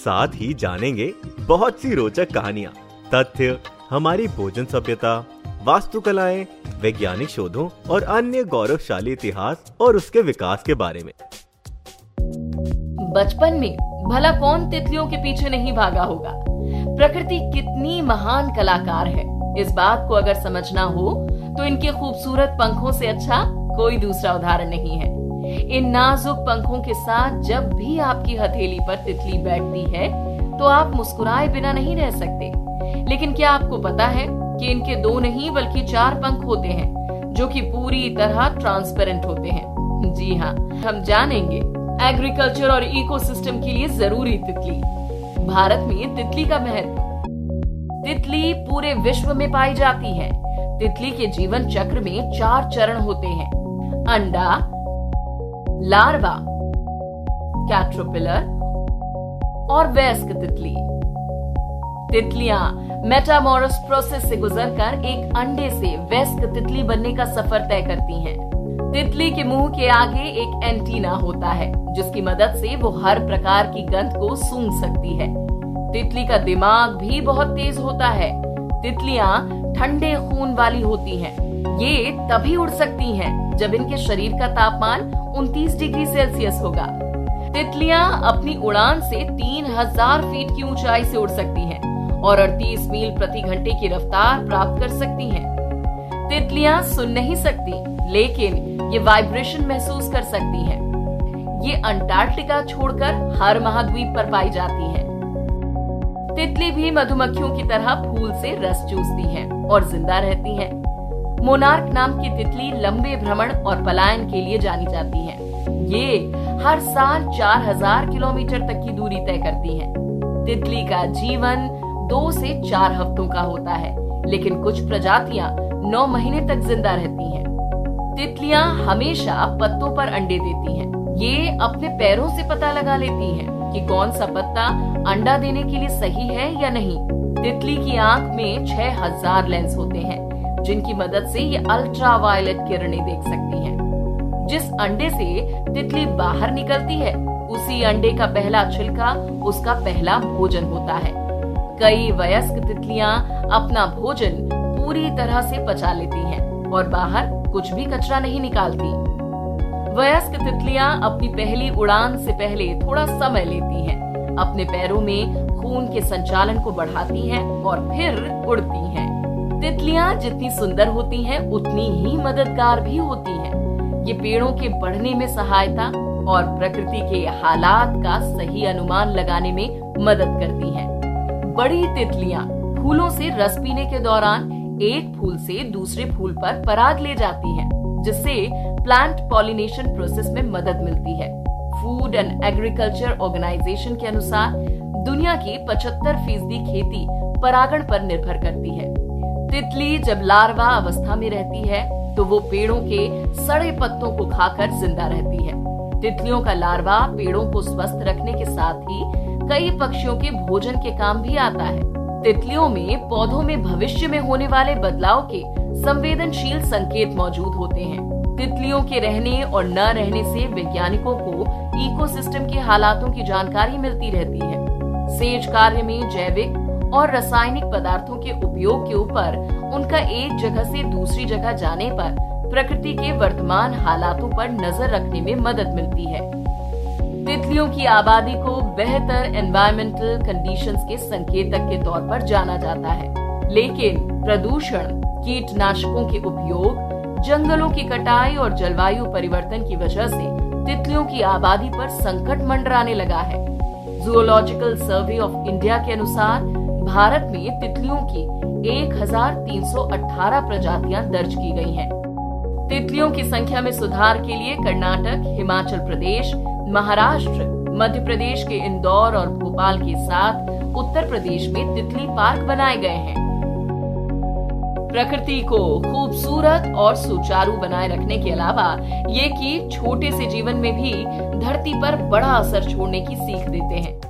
साथ ही जानेंगे बहुत सी रोचक कहानियाँ, तथ्य, हमारी भोजन सभ्यता, वास्तुकलाएँ, वैज्ञानिक शोधों और अन्य गौरवशाली इतिहास और उसके विकास के बारे में। बचपन में भला कौन तितलियों के पीछे नहीं भागा होगा? प्रकृति कितनी महान कलाकार है। इस बात को अगर समझना हो तो इनके खूबसूरत पंखों से अच्छा कोई दूसरा उदाहरण नहीं है। इन नाजुक पंखों के साथ जब भी आपकी हथेली पर तितली बैठती है तो आप मुस्कुराए बिना नहीं रह सकते। लेकिन क्या आपको पता है कि इनके दो नहीं, बल्कि चार पंख होते हैं, जो कि पूरी तरह ट्रांसपेरेंट होते हैं? जी हाँ हम जानेंगे। एग्रीकल्चर और इकोसिस्टम के लिए ज़रूरी तितली। भारत में तितली का महत्व। तितली पूरे विश्व में पाई जाती है। तितली के जीवन चक्र में चार चरण होते हैं। अंडा लार्वा कैट्रोपिलर और वयस्क तितली तितलियाँ मेटामोरस प्रोसेस से गुजरकर एक अंडे से वयस्क तितली बनने का सफ़र तय करती हैं। तितली के मुँह के आगे एक एंटीना होता है, जिसकी मदद से वो हर प्रकार की गंध को सूंघ सकती है तितली का दिमाग भी बहुत तेज होता है तितलियाँ ठंडे खून वाली होती हैं। ये तभी उड़ सकती हैं जब इनके शरीर का तापमान 29 डिग्री सेल्सियस होगा तितलियाँ अपनी उड़ान से 3000 फीट की ऊंचाई से उड़ सकती हैं और 38 मील प्रति घंटे की रफ्तार प्राप्त कर सकती हैं। तितलियाँ सुन नहीं सकती, लेकिन ये वाइब्रेशन महसूस कर सकती हैं। ये अंटार्कटिका छोड़कर हर महाद्वीप पर पाई जाती हैं। तितली भी मधुमक्खियों की तरह फूल से रस चूसती हैं और ज़िंदा रहती हैं। मोनार्क नाम की तितली लंबे भ्रमण और पलायन के लिए जानी जाती है ये हर साल 4000 किलोमीटर तक की दूरी तय करती है तितली का जीवन दो से चार हफ्तों का होता है, लेकिन कुछ प्रजातियाँ नौ महीने तक ज़िंदा रहती हैं। तितलियाँ हमेशा पत्तों पर अंडे देती हैं। ये अपने पैरों से पता लगा लेती हैं कि कौन सा पत्ता अंडा देने के लिए सही है या नहीं तितली की आँख में 6000 लेंस होते हैं जिनकी मदद से ये अल्ट्रा वायलेट किरणें देख सकती हैं। जिस अंडे से तितली बाहर निकलती है उसी अंडे का पहला छिलका उसका पहला भोजन होता है कई वयस्क तितलियाँ अपना भोजन पूरी तरह से पचा लेती हैं और बाहर कुछ भी कचरा नहीं निकालती वयस्क तितलियाँ अपनी पहली उड़ान से पहले थोड़ा समय लेती हैं, अपने पैरों में खून के संचालन को बढ़ाती हैं और फिर उड़ती हैं। तितलियाँ जितनी सुंदर होती हैं उतनी ही मददगार भी होती हैं। ये पेड़ों के बढ़ने में सहायता और प्रकृति के हालात का सही अनुमान लगाने में मदद करती हैं। बड़ी तितलियाँ फूलों से रस पीने के दौरान एक फूल से दूसरे फूल पर पराग ले जाती हैं, जिससे प्लांट पॉलिनेशन प्रोसेस में मदद मिलती है फ़ूड एंड एग्रीकल्चर ऑर्गेनाइजेशन के अनुसार दुनिया की 75 फ़ीसदी खेती परागण पर निर्भर करती है तितली जब लार्वा अवस्था में रहती है तो वो पेड़ों के सड़े पत्तों को खाकर ज़िंदा रहती है। तितलियों का लार्वा पेड़ों को स्वस्थ रखने के साथ ही कई पक्षियों के भोजन के काम भी आता है। तितलियों में पौधों में भविष्य में होने वाले बदलाव के संवेदनशील संकेत मौजूद होते हैं। तितलियों के रहने और न रहने से वैज्ञानिकों को इकोसिस्टम के हालातों की जानकारी मिलती रहती है। सेज कार्य में जैविक और रासायनिक पदार्थों के उपयोग के ऊपर उनका एक जगह से दूसरी जगह जाने पर प्रकृति के वर्तमान हालातों पर नज़र रखने में मदद मिलती है। तितलियों की आबादी को बेहतर एनवायरमेंटल कंडीशंस के संकेतक के तौर पर जाना जाता है। लेकिन प्रदूषण, कीटनाशकों के उपयोग, जंगलों की कटाई और जलवायु परिवर्तन की वजह से तितलियों की आबादी पर संकट मंडराने लगा है। जूलॉजिकल सर्वे ऑफ़ इंडिया के अनुसार भारत में तितलियों की 1318 प्रजातियाँ दर्ज की गई हैं। तितलियों की संख्या में सुधार के लिए कर्नाटक, हिमाचल प्रदेश, महाराष्ट्र, मध्य प्रदेश के इंदौर और भोपाल के साथ उत्तर प्रदेश में तितली पार्क बनाए गए हैं प्रकृति को खूबसूरत और सुचारू बनाए रखने के अलावा ये कि छोटे से जीवन में भी धरती पर बड़ा असर छोड़ने की सीख देते हैं